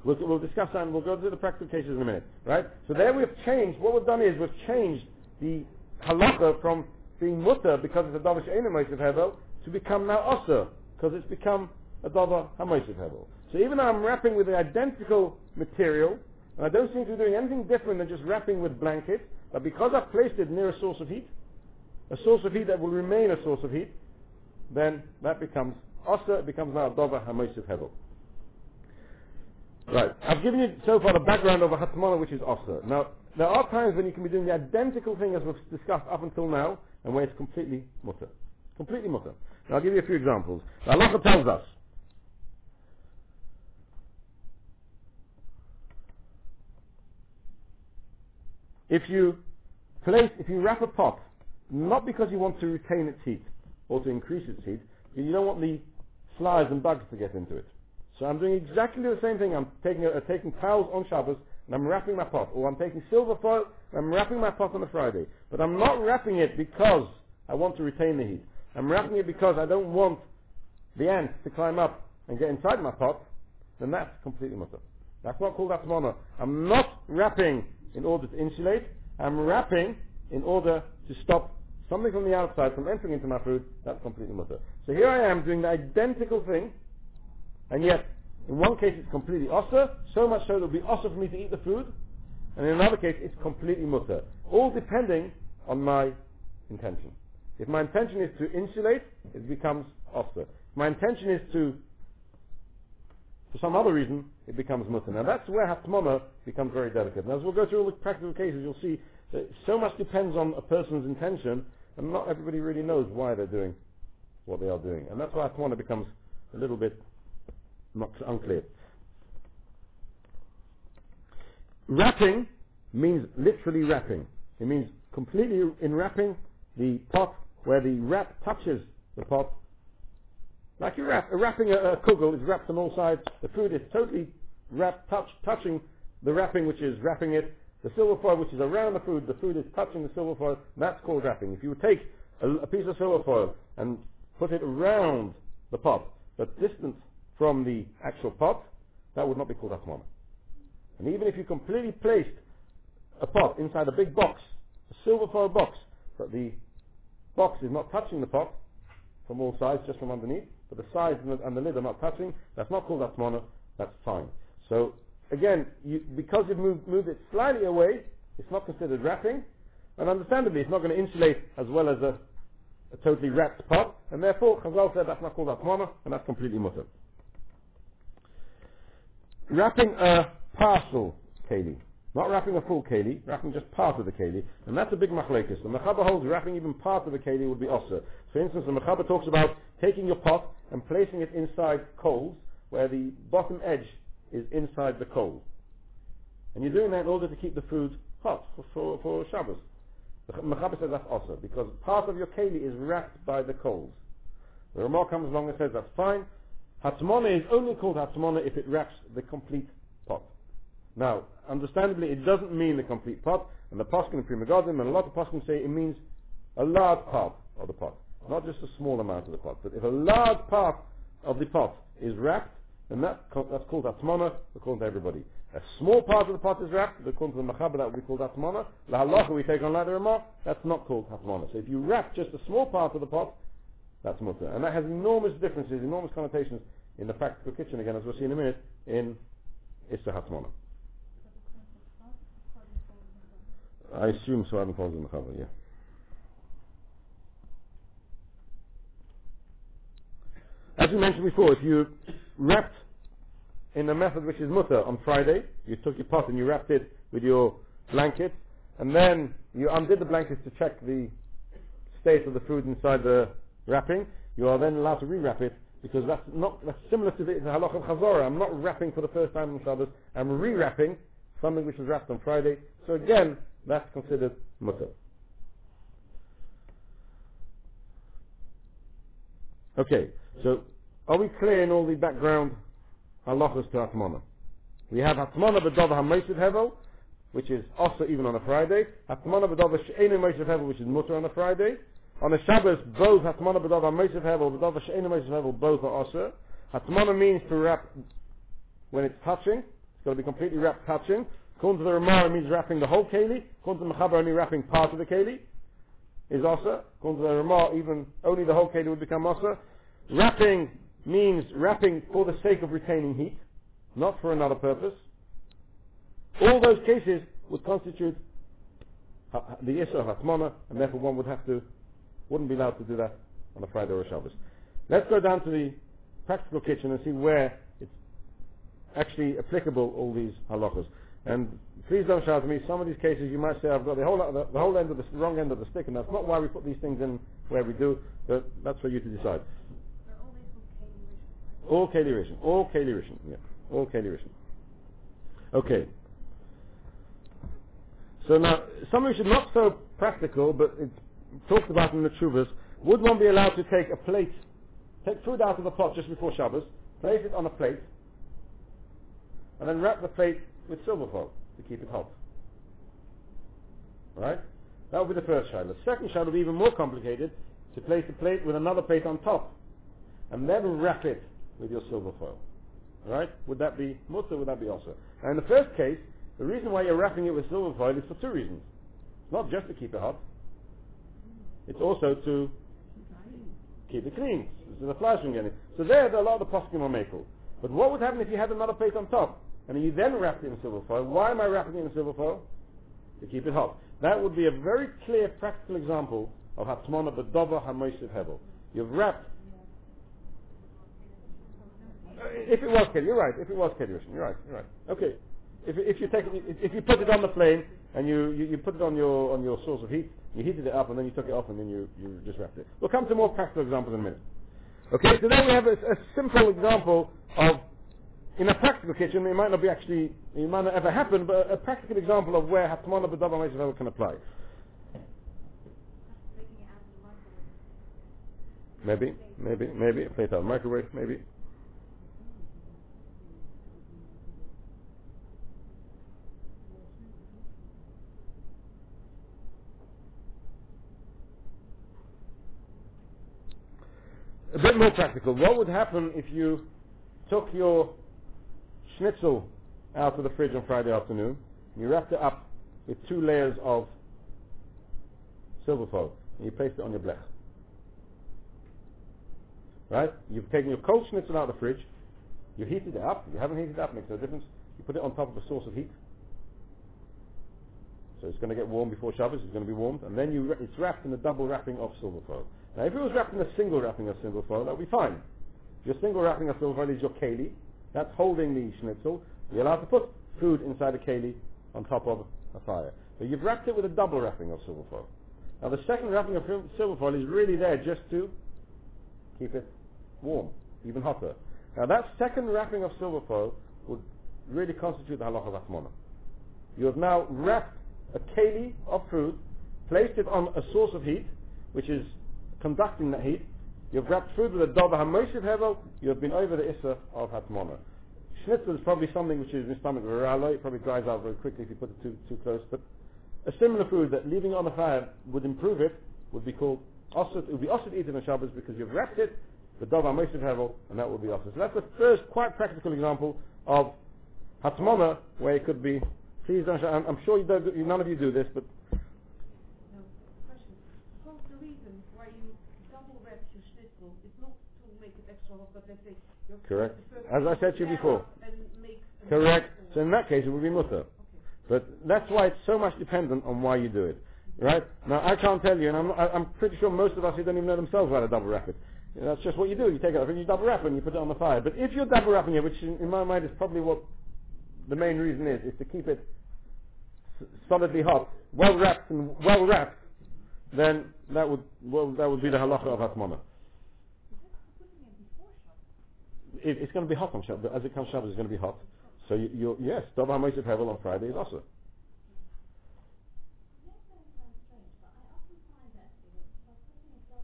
We'll, we'll discuss that and we'll go through the practical cases in a minute. Right? So there we've changed, what we've done is we've changed the halacha from being mutter because it's a dova she'enu hamoisiv hevel to become now osir because it's become a dava hamoisiv hevel. So even though I'm wrapping with the identical material, and I don't seem to be doing anything different than just wrapping with blanket, but because I've placed it near a source of heat, a source of heat that will remain a source of heat, then that becomes osir, it becomes now a dava hamoisiv hevel. Right, I've given you so far the background of a hatmana which is osir. Now, there are times when you can be doing the identical thing as we've discussed up until now, and where it's completely mutter. Completely mutter. Now, I'll give you a few examples. The halacha tells us if you place, if you wrap a pot, not because you want to retain its heat or to increase its heat, you don't want the flies and bugs to get into it. So I'm doing exactly the same thing. I'm taking, uh, taking towels on Shabbos and I'm wrapping my pot, or I'm taking silver foil and I'm wrapping my pot on a Friday. But I'm not wrapping it because I want to retain the heat. I'm wrapping it because I don't want the ants to climb up and get inside my pot. Then that's completely mutter. That's not called atmana. I'm not wrapping in order to insulate. I'm wrapping in order to stop something from the outside from entering into my food. That's completely mutter. So here I am doing the identical thing, and yet in one case it's completely osser, so much so that it'll be osser for me to eat the food, and in another case it's completely mutter. All depending on my intention. If my intention is to insulate, it becomes osser. If my intention is to, for some other reason, it becomes mutter. Now that's where hatmona becomes very delicate. And as we'll go through all the practical cases, you'll see that so much depends on a person's intention, and not everybody really knows why they're doing what they are doing. And that's why hatmona becomes a little bit not unclear. Wrapping means literally wrapping. It means completely enwrapping the pot where the wrap touches the pot. Like you wrap, wrapping a, a kugel is wrapped on all sides. The food is totally wrapped, touch, touching the wrapping which is wrapping it. The silver foil which is around the food, the food is touching the silver foil. That's called wrapping. If you take a, a piece of silver foil and put it around the pot, but distant from the actual pot, that would not be called atmana. And even if you completely placed a pot inside a big box, a silver foil box, but the box is not touching the pot from all sides, just from underneath, but the sides and the, and the lid are not touching, that's not called atmana, that's fine. So, again, you, because you've moved, moved it slightly away, it's not considered wrapping, and understandably, it's not going to insulate as well as a, a totally wrapped pot, and therefore, Chazal said that's not called atmana, and that's completely mutter. Wrapping a parcel, keli. Not wrapping a full keli, wrapping just part of the keli. And that's a big machlekes. The Mechaber holds wrapping even part of the keli would be osir. For instance, the Mechaber talks about taking your pot and placing it inside coals, where the bottom edge is inside the coal. And you're doing that in order to keep the food hot for, for, for Shabbos. The Mechaber says that's also because part of your keli is wrapped by the coals. The Ramah comes along and says that's fine. Hatmona is only called Hatmona if it wraps the complete pot. Now, understandably, it doesn't mean the complete pot, and the poskim and Pri Megadim, and a lot of poskim say it means a large part of the pot, not just a small amount of the pot. But if a large part of the pot is wrapped, then that, that's called Atmana, according to everybody. A small part of the pot is wrapped, according to the Machaber, that would be called Atmana. La halacha we take on the Ramah, that's not called Atmana. So if you wrap just a small part of the pot, that's mutter. And that has enormous differences, enormous connotations in the practical kitchen, again, as we'll see in a minute, in Issur Hatmana. I assume so, I haven't called cover, yeah. As we mentioned before, if you wrapped in a method which is mutter on Friday, you took your pot and you wrapped it with your blanket, and then you undid the blanket to check the state of the food inside the wrapping, you are then allowed to rewrap it because that's not that's similar to the, the halach of chazorah. I'm not wrapping for the first time on Shabbos. I'm rewrapping something which was wrapped on Friday. So again, that's considered mutter. Okay, so are we clear in all the background halachas to Atmana? We have Atmana b'dava ha'meisiv hevel, which is also even on a Friday. Atmana b'dava she'enu meisiv hevel, which is mutter on a Friday. On a Shabbos, both Hatmana b'dava meisiv hevel, b'dava she'enu meisiv hevel, both are also. Hatmana means to wrap when it's touching. It's got to be completely wrapped touching. According to the Ramah, it means wrapping the whole keli. According to the Mechaber, only wrapping part of the keli is also. According to the Ramah, even only the whole keli would become also. Wrapping means wrapping for the sake of retaining heat, not for another purpose. All those cases would constitute the Issur of Hatmana, and therefore one would have to, wouldn't be allowed to do that on a Friday or a Shabbos. Let's go down to the practical kitchen and see where it's actually applicable, all these halachas. And please don't shout at me. Some of these cases you might say I've got the whole the, the whole end of the, wrong end of the stick, and that's not why we put these things in where we do. But that's for you to decide. All Keli Rishon. All Keli Rishon. Yeah. All Keli Rishon. Okay. So now, something which is not so practical, but it's talked about in the Chuvas, would one be allowed to take a plate, take food out of the pot just before Shabbos, place it on a plate, and then wrap the plate with silver foil to keep it hot? Right? That would be the first shadow. The second shadow would be even more complicated, to place the plate with another plate on top, and then wrap it with your silver foil. Right? Would that be mutter? Would that be also? Now in the first case, the reason why you're wrapping it with silver foil is for two reasons. It's not just to keep it hot. It's also to keep it clean. So the flies from getting. So there, there are a lot of the poskim are. But what would happen if you had another plate on top? And you then wrap it in silver foil. Why am I wrapping it in silver foil? To keep it hot. That would be a very clear practical example of Hatmana B'dova HaMoisiv Hebel. You've wrapped uh, if it was Kedushin, you're right. If it was Kedushin, you're right. You're right. Okay. If, if you take if you put it on the flame and you, you, you, put it on your on your source of heat, you heated it up and then you took it off and then you, you just wrapped it. We'll come to more practical examples in a minute. Okay, so then we have a, a simple example of in a practical kitchen. It might not be actually, it might not ever happen, but a, a practical example of where Hatmana B'Dava can apply. Maybe, maybe, maybe. Play it out microwave, maybe. a bit more practical. What would happen if you took your schnitzel out of the fridge on Friday afternoon, you wrapped it up with two layers of silver foil, and you placed it on your blech? Right? You've taken your cold schnitzel out of the fridge, you heated it up, you haven't heated it up, makes no difference. You put it on top of a source of heat. So it's going to get warm before Shabbos, it's going to be warmed, and then you, it's wrapped in a double wrapping of silver foil. Now, if it was wrapped in a single wrapping of silver foil, that would be fine. Your single wrapping of silver foil is your keli. That's holding the schnitzel. You're allowed to put food inside a keli on top of a fire. But you've wrapped it with a double wrapping of silver foil. Now, the second wrapping of silver foil is really there just to keep it warm, even hotter. Now, that second wrapping of silver foil would really constitute the halacha of. You have now wrapped a keli of food, placed it on a source of heat, which is conducting that heat. You've wrapped food with a dover hamoshiv hevel. You have been over the issur of hatmona. Schnitzel is probably something which is in stomach of It probably dries out very quickly if you put it too, too close. But a similar food that leaving on the fire would improve it would be called osset. It would be osset eaten on Shabbos because you've wrapped it the dove hamoshiv hevel, and that would be osset. So that's the first quite practical example of hatmona where it could be. Please don't. I'm, I'm sure you don't, none of you do this, but No, question. Suppose the reason why you double wrap your schnitzel is not to make it extra hot, but let's say you're Correct. As I said to you before. correct. So in that case, it would be mutter. But that's why it's so much dependent on why you do it. Right? Now, I can't tell you, and I'm, I- I'm pretty sure most of us here don't even know themselves how to double wrap it. You know, that's just what you do. You take it off and you double wrap it and you put it on the fire. But if you're double wrapping it, which in, in my mind is probably what the main reason is, is to keep it s- solidly hot, well wrapped and well wrapped, then that would, well, that would be the halacha of Hatmana. It, it's going to be hot on Shabbos. As it comes Shabbos, it's going to be hot. So you, you're, yes, Dov HaMoshe Hevel on Friday is also. But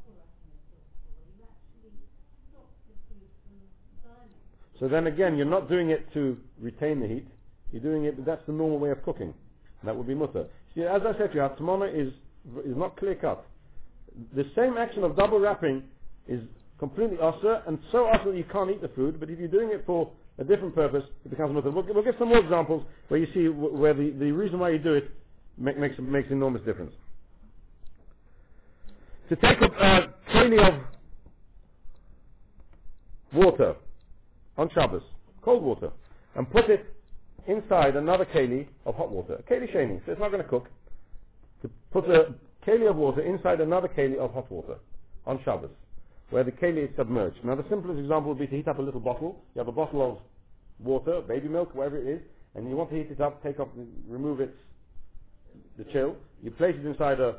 you. So then again, you're not doing it to retain the heat. You're doing it, that's the normal way of cooking. That would be mutter. See, as I said to you, Hatmana is, is not clear cut. The same action of double wrapping is completely osir, and so osir that you can't eat the food, but if you're doing it for a different purpose, it becomes mutter. We'll, we'll give some more examples where you see wh- where the, the reason why you do it make, makes, makes an enormous difference. To take a uh, keli of water on Shabbos, cold water, and put it inside another keli of hot water. A keli sheni, so it's not going to cook. To put a keli of water inside another keli of hot water on Shabbos, where the keli is submerged. Now the simplest example would be to heat up a little bottle. You have a bottle of water, baby milk, whatever it is, and you want to heat it up, take off, remove its the chill. You place it inside a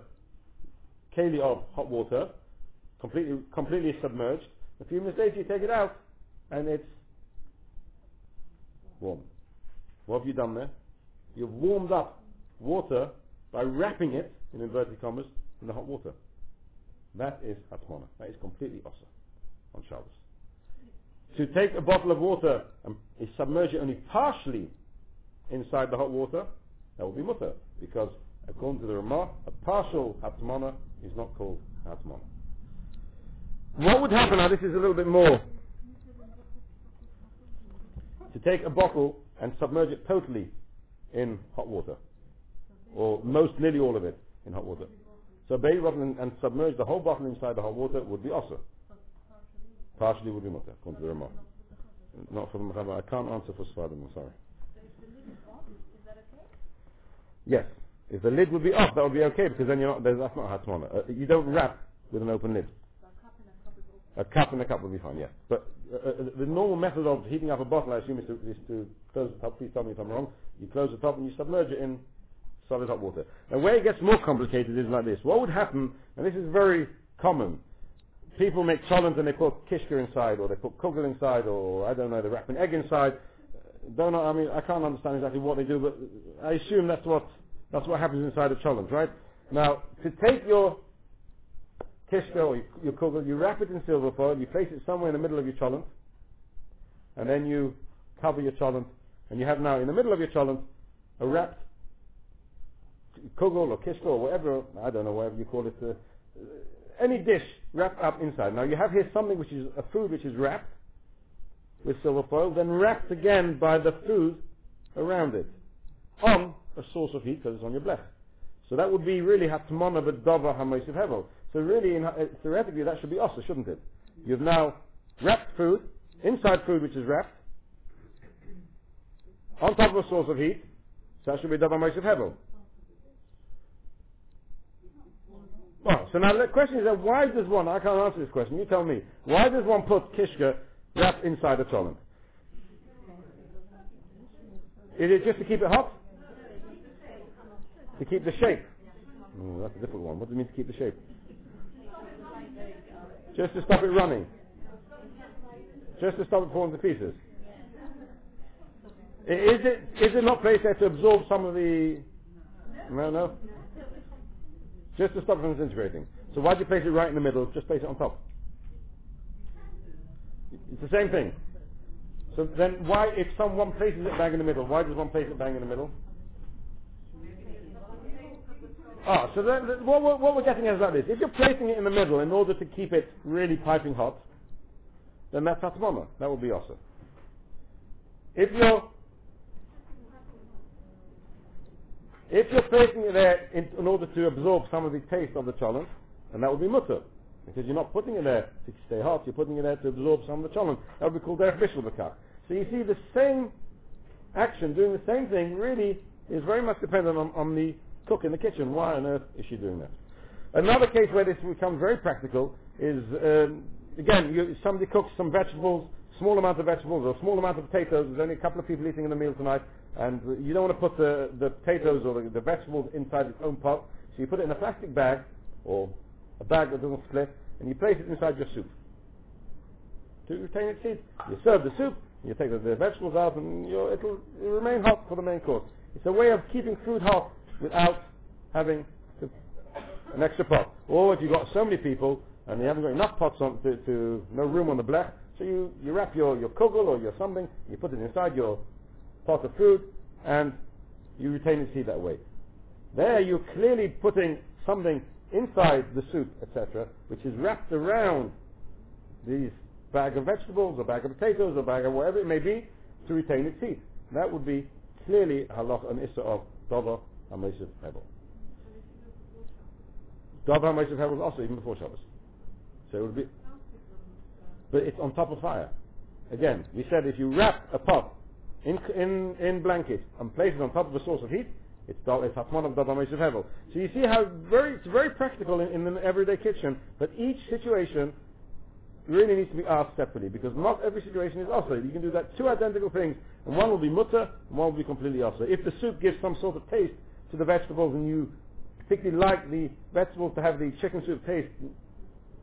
keli of hot water, completely completely submerged. A few minutes later, you take it out, and it's warm. What have you done there? You've warmed up water by wrapping it, in inverted commas, in the hot water. That is hatmana. That is completely osa on Shabbos. To take a bottle of water and submerge it only partially inside the hot water, that would be mutter. Because according to the Ramah, a partial hatmana is not called hatmana. What would happen, now this is a little bit more, to take a bottle and submerge it totally in hot water, or most nearly all of it in hot water. So bathe and, and submerge the whole bottle inside the hot water would be also. Partially would be mutter. Not for the Mechaber. I can't answer for Sfadim, I'm sorry. But the lid off, is that okay? Yes. If the lid would be off, that would be okay because then you're not, there's- that's not hatmana. Uh, you don't wrap with an open lid. A cup and a cup would be fine, yeah. But uh, uh, the normal method of heating up a bottle, I assume, is to, is to close the top. Please tell me if I'm wrong. You close the top and you submerge it in solid hot water. And where it gets more complicated is like this. What would happen, and this is very common, people make cholent and they put kishka inside, or they put kugel inside, or I don't know, they wrap an egg inside. Uh, Don't know, I mean, I can't understand exactly what they do, but I assume that's what, that's what happens inside a cholent, right? Now, to take your kishka or your, your kugel, you wrap it in silver foil, you place it somewhere in the middle of your cholent, and then you cover your cholent, and you have now in the middle of your cholent a wrapped kugel or kishka or whatever, I don't know, whatever you call it, uh, any dish wrapped up inside. Now you have here something which is a food which is wrapped with silver foil, then wrapped again by the food around it on a source of heat because it's on your blech. So that would be really hatmana b'dava hamoisiv hevel. So really, in, uh, theoretically, that should be osa, shouldn't it? You've now wrapped food, inside food which is wrapped, on top of a source of heat, so that should be dava hamoisiv hevel. Well, so now the question is, then why does one, I can't answer this question, you tell me, why does one put kishka wrapped inside a cholent? Is it just to keep it hot? To keep the shape? Oh, that's a difficult one. What does it mean to keep the shape? Just to stop it running. Just to stop it falling to pieces. Is it, is it not placed there to absorb some of the, No, no. Just to stop it from disintegrating. So why do you place it right in the middle? Just place it on top. It's the same thing. So then why, if someone places it bang in the middle, why does one place it bang in the middle? Ah, so then, then what, what we're getting at is like this. If you're placing it in the middle in order to keep it really piping hot, then that's Hatmana. That would be awesome. If you're if you're placing it there in, in order to absorb some of the taste of the cholent, and that would be mutter. Because you're not putting it there to stay hot, you're putting it there to absorb some of the cholent. That would be called derech bishul bekach. So you see the same action, doing the same thing, really is very much dependent on, on the cook in the kitchen. Why on earth is she doing that? Another case where this becomes very practical is, um, again, you, somebody cooks some vegetables, small amount of vegetables or small amount of potatoes. There's only a couple of people eating in the meal tonight, and you don't want to put the, the potatoes or the, the vegetables inside its own pot. So you put it in a plastic bag or a bag that doesn't split, and you place it inside your soup. To retain its heat, you serve the soup, you take the, the vegetables out, and it'll, it'll remain hot for the main course. It's a way of keeping food hot without having to, an extra pot. Or if you've got so many people and you haven't got enough pots on to, to no room on the blech, so you, you wrap your, your kugel or your something, you put it inside your pot of food, and you retain its heat that way. There you're clearly putting something inside the soup, etc., which is wrapped around these bag of vegetables or bag of potatoes or bag of whatever it may be to retain its heat. That would be clearly halach an issur of dover hamesiv hebel. Dover hamesiv hebel is also even before Shabbos. So it would be, but it's on top of fire. Again, we said if you wrap a pot in in in blanket and place it on top of a source of heat, it's hatman of dover hamesiv hebel. So you see how very it's very practical in, in the everyday kitchen, but each situation really needs to be asked separately because not every situation is also. You can do that two identical things, and one will be mutter, and one will be completely also. If the soup gives some sort of taste to the vegetables, and you particularly like the vegetables to have the chicken soup taste,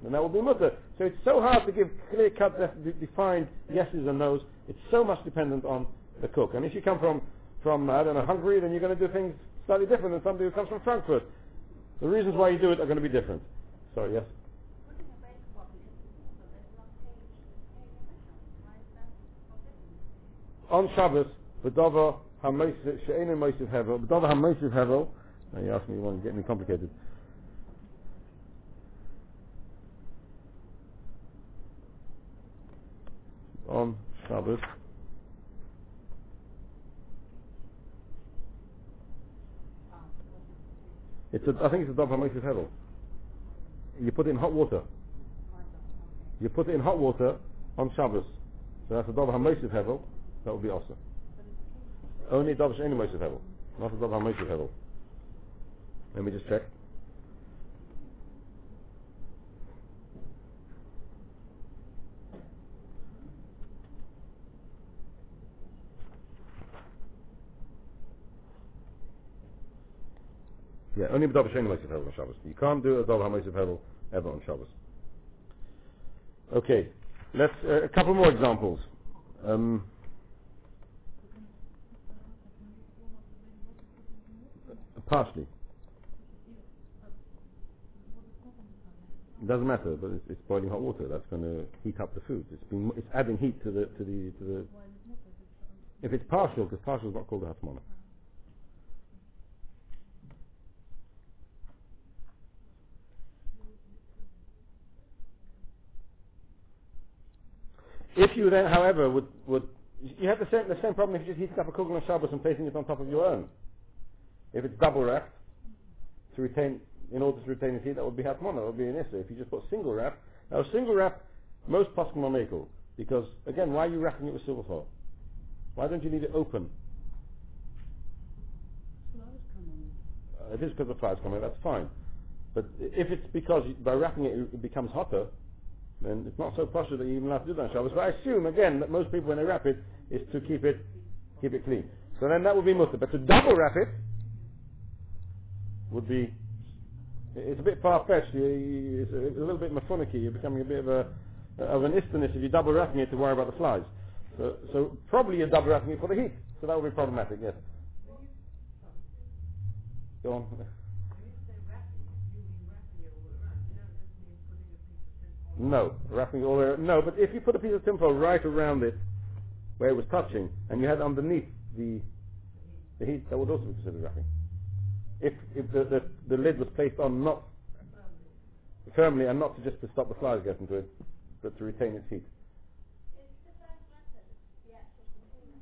then that will be mutter. So it's so hard to give clear-cut, defined yeses and nos. It's so much dependent on the cook. And if you come from from I don't know Hungary, then you're going to do things slightly different than somebody who comes from Frankfurt. The reasons why you do it are going to be different. Sorry, yes. On Shabbos, B'dava HaMoisiv, She'enu Moisiv Hevel, B'dava Hevel, now you asked me, you want to get me complicated. On Shabbos, it's a, I think it's a Dav HaMoisiv Hevel. You put it in hot water. You put it in hot water on Shabbos. So that's a Dav HaMoisiv Hevel, that would be awesome. Only Dav She'enu Moisiv Hevel, not a Dav HaMoisiv Hevel. Let me just check. Yeah, only Dav She'enu Moisiv Hevel on Shabbos. You can't do a Dav HaMoisiv Hevel ever on Shabbos. Okay, let's uh, a couple more examples. Um, partially. It doesn't matter, but it's, it's boiling hot water. That's going to heat up the food. It's it's adding heat to the to the to the. If it's partial, because partial is not called a hatmana. If you then, however, would would you have the same the same problem if you just heated up a kugel on Shabbos and placing it on top of your own. If it's double wrapped to retain in order to retain its heat, that would be hatmana, that would be an issur. If you just put single wrap, now single wrap, most poskim are makel because again, why are you wrapping it with silver foil? Why don't you leave it open? Uh, it is because the flies come in. That's fine. But if it's because by wrapping it it becomes hotter, then it's not so posh that you even have to do that on Shabbos. But I assume again that most people when they wrap it is to keep it keep it clean. So then that would be mutter. But to double wrap it would be it's a bit far fetched. It's a, little bit mafunicky. You're becoming a bit of a of an istiness if you're double wrapping it to worry about the flies. So, so probably you're double wrapping it for the heat. So that would be problematic. Yes. Go on. When you say wrapping, you mean wrapping it all around. You don't just mean putting a piece of tin foil. No, wrapping all way. No, but if you put a piece of tinfoil right around it, where it was touching, and you had underneath the the heat, that would also be considered wrapping. If if the the, the lid was placed on not firmly and not to just to stop the flies getting to it, but to retain its heat.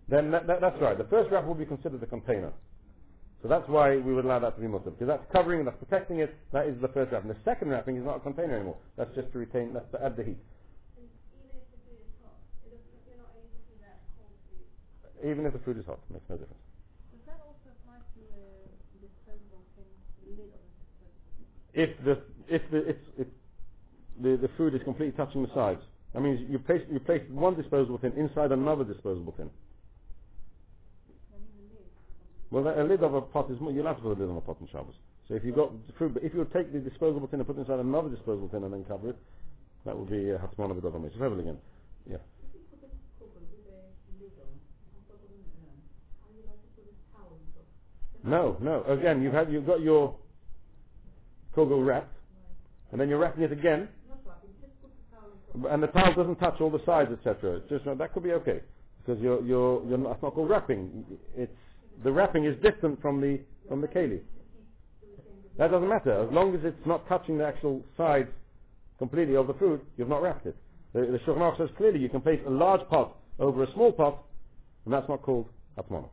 Then that, that, that's right. The first wrap will be considered the container. So that's why we would allow that to be mutter. Because that's covering and that's protecting it. That is the first wrap. And the second wrapping is not a container anymore. That's just to retain, that's to add the heat. Even if the food is hot, it if makes no difference. Does that also apply to the lid disposable thing? If the if the it, the the food is completely touching the sides, that means you place you place one disposable tin inside another disposable tin. I mean the lid. Well, a lid of a pot is more, you'll have to put a lid on a pot in Shabbos. So if you've got but if you take the disposable tin and put it inside another disposable tin and then cover it, that would be a Hatman of It's heavily again. Yeah. No, no. Again, you've had you've got your kugel wrapped, and then you're wrapping it again, and the towel doesn't touch all the sides, etc. Just uh, that could be okay because you're you're you're not, it's not called wrapping. It's the wrapping is different from the from the keli. That doesn't matter as long as it's not touching the actual sides completely of the food. You've not wrapped it. The, the Shulchan says clearly you can place a large pot over a small pot, and that's not called atmana.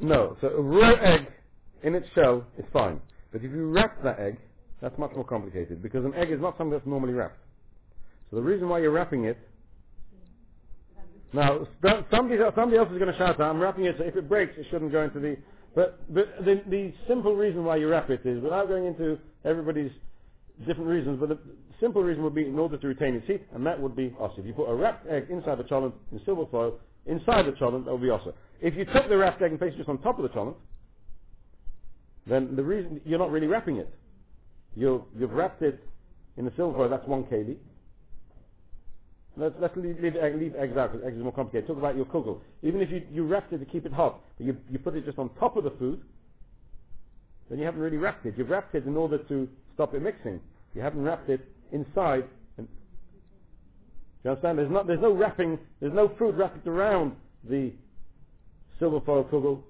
No, so a raw egg in its shell is fine. But if you wrap that egg, that's much more complicated because an egg is not something that's normally wrapped. So the reason why you're wrapping it, now somebody, somebody else is going to shout, out, I'm wrapping it so if it breaks it shouldn't go into the, but, but the, the simple reason why you wrap it is, without going into everybody's different reasons, but the simple reason would be in order to retain its heat, and that would be also. If you put a wrapped egg inside the cholent in silver foil, inside the cholent, that would be also. If you took the wrapped egg and placed it just on top of the cholent, then the reason you're not really wrapping it. You you've wrapped it in the silver foil. That's one kb. Let's, let's leave, leave, leave eggs out because eggs is more complicated. Talk about your kugel. Even if you, you wrapped it to keep it hot, but you, you put it just on top of the food, then you haven't really wrapped it. You've wrapped it in order to stop it mixing. You haven't wrapped it inside. And, do you understand? There's, not, there's no wrapping, there's no food wrapped around the silver foil kugel,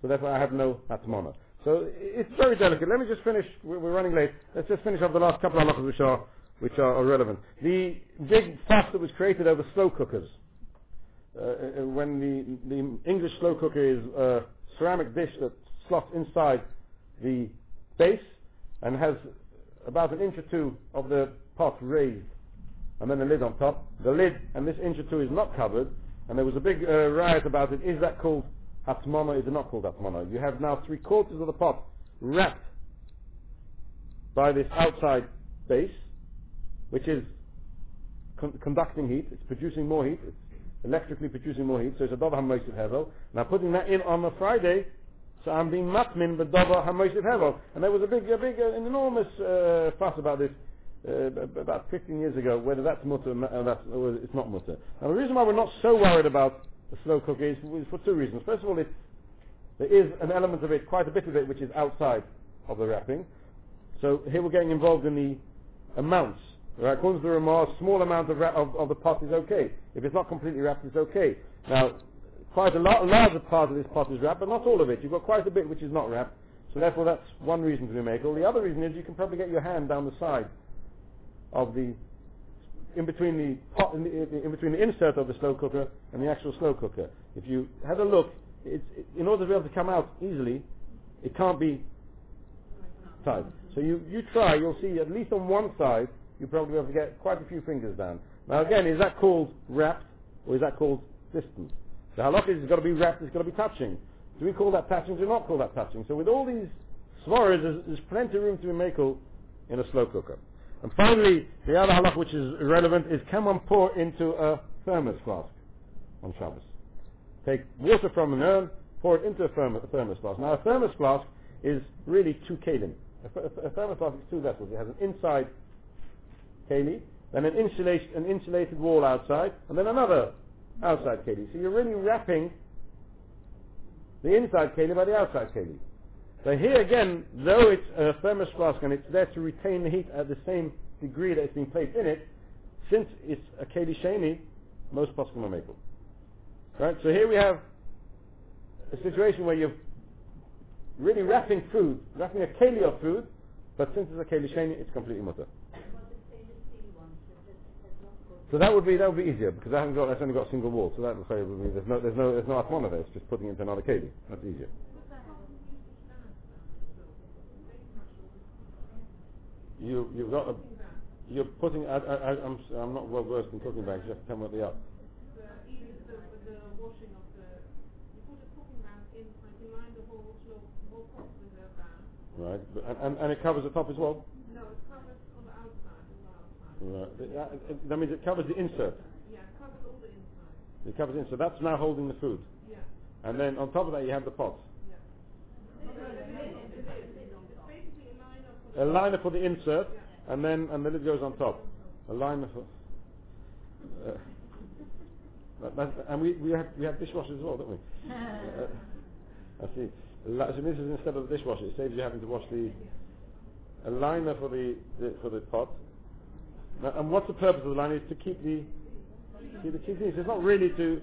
so therefore I have no atmana. So it's very delicate. Let me just finish. We're, we're running late. Let's just finish off the last couple of halachas which are which are, are relevant. The big fuss that was created over slow cookers. Uh, uh, when the the English slow cooker is a ceramic dish that slots inside the base and has about an inch or two of the pot raised and then the lid on top. The lid and this inch or two is not covered, and there was a big uh, riot about it. Is that called hatmana? Is it not called hatmana? You have now three quarters of the pot wrapped by this outside base, which is con- conducting heat. It's producing more heat. It's electrically producing more heat. So it's a davar hamoisiv hevel. Now putting that in on a Friday, so I'm being matmin the davar hamoisiv hevel. And there was a big, a big, uh, an enormous uh, fuss about this uh, about 15 years ago, whether that's mutter and uh, that's, or it's not mutter. Now the reason why we're not so worried about the slow cooker is, is for two reasons. First of all, it, there is an element of it, quite a bit of it, which is outside of the wrapping. So here we're getting involved in the amounts. Right? According to the Ramah, small amount of, of, of the pot is okay. If it's not completely wrapped, it's okay. Now, quite a, lot, larger part of this pot is wrapped, but not all of it. You've got quite a bit which is not wrapped. So therefore, that's one reason to be made. The other reason is you can probably get your hand down the side of the in between the pot, in, the, in between the insert of the slow cooker and the actual slow cooker. If you had a look, in order to be able to come out easily, it can't be tight. So you, you try, you'll see at least on one side, you'll probably be able to get quite a few fingers down. Now again, is that called wrapped or is that called distant? The halakha is it's got to be wrapped, it's got to be touching. Do we call that touching? Do we not call that touching? So with all these svaras, there's, there's plenty of room to be makel in a slow cooker. And finally, the other halach which is relevant is can one pour into a thermos flask on Shabbos? Take water from an urn, pour it into a thermos, a thermos flask. Now a thermos flask is really two kalim. A, a thermos flask is two vessels. It has an inside keli, then an, insulation, an insulated wall outside, and then another outside keli. So you're really wrapping the inside keli by the outside keli. So here again, though it's a thermos flask and it's there to retain the heat at the same degree that it's been placed in it, since it's a keli sheni, most poskim are makel. Right? So here we have a situation where you're really wrapping food, wrapping a keli of food, but since it's a keli sheni, it's completely mutter. What the stainless steel one, so that has not got So that would be that would be easier because I haven't got that's only got a single wall. So that would say would be, there's no there's no there's no atmona there. It's just putting it into another keli. That's easier. You you've got a, you're putting I, I, I'm I'm not well versed in cooking bags. You have to tell me what they are. Of. Right, but, and, and and it covers the top as well. No, it covers on the outside, on the outside. Right, that, means it covers the insert. Yeah, it covers all the inside. It covers the insert. That's now holding the food. Yeah, And then on top of that you have the pot. yeah. A liner for A liner for the insert, and then and the lid goes on top. A liner for. Uh, that, that, and we, we have we have dishwashers as well, don't we? Uh, I see. So this is instead of the dishwasher. It saves you having to wash the a liner for the, the for the pot. And what's the purpose of the liner? Is to keep the keep the keep things. It's not really to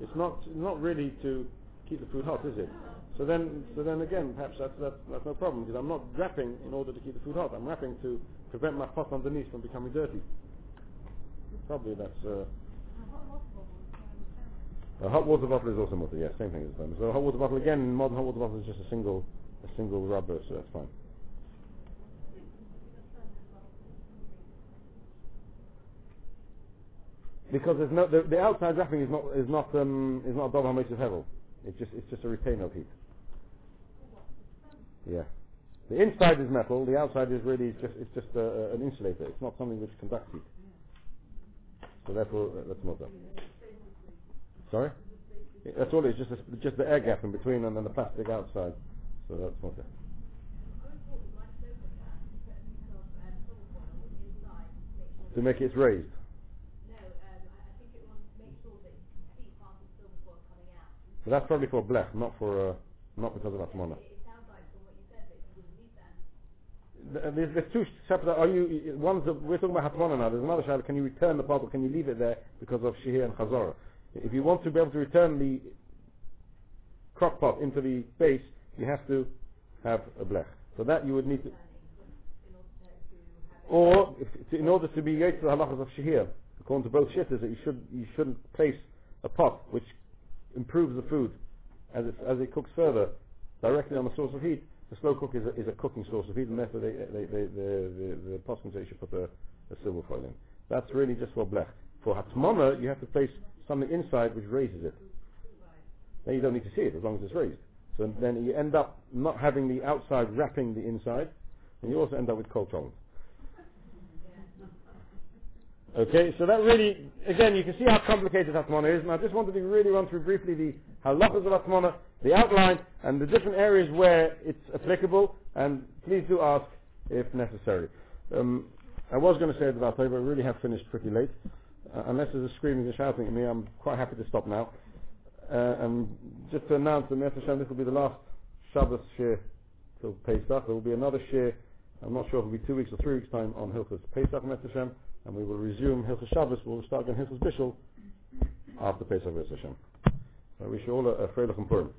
it's not not really to keep the food hot, is it? So then so then again, perhaps that's that's, that's no problem because I'm not wrapping in order to keep the food hot. I'm wrapping to prevent my pot underneath from becoming dirty. Probably that's. Uh, a hot water bottle is also mutter, yeah, same thing as them. So a hot water bottle again, modern hot water bottle is just a single, a single rubber, so that's fine. Because there's no, the, the outside wrapping is not, is not, um, is not a double of hevel. It's just, it's just a retainer of heat. Yeah. The inside is metal, the outside is really just, it's just a, a- an insulator. It's not something which conducts heat. So therefore, uh, that's mutter. Sorry? Yeah, That's all it is, just, a, just the air gap in between and then the plastic outside. So that's mutter. To make it raised. No, um, I, I think it wants to make sure that you can see part of the silver foil coming out. But that's probably for blech, not for, uh, not because of atmona. It, it sounds like from what you said that you wouldn't need that. Th- There's, there's two separate. Are you? One's the, we're talking about hatmana now. There's another shadow. Can you return the pot or can you leave it there because of shihir and chazara? If you want to be able to return the crock pot into the base, you have to have a blech. So that, you would need to, or if, to, in order to be to the halachas of shihir, according to both shittahs, that you should you shouldn't place a pot which improves the food as it as it cooks further directly on the source of heat. The slow cook is a, is a cooking source of heat, and therefore they, they, they, the the poskim say you should put a silver foil in. That's really just for blech. For hatmana, you have to place something inside which raises it. Then you don't need to see it as long as it's raised. So then you end up not having the outside wrapping the inside, and you also end up with cold tolerance. Okay, so that really, again, you can see how complicated Atmana is, and I just wanted to really run through briefly the halachas of Atmana, the outline, and the different areas where it's applicable, and please do ask if necessary. Um, I was going to say it about today, but we really have finished pretty late. Uh, unless there's a screaming and shouting at me, I'm quite happy to stop now. Uh, and just to announce that Mr. This will be the last Shabbos shiur till Pesach. There will be another shiur, I'm not sure if it will be two weeks or three weeks' time on Hilchos Pesach, Mr. and we will resume Hilchos Shabbos. We'll start again Hilchos Bishul after Pesach. I wish you all a, a Freilichen Purim.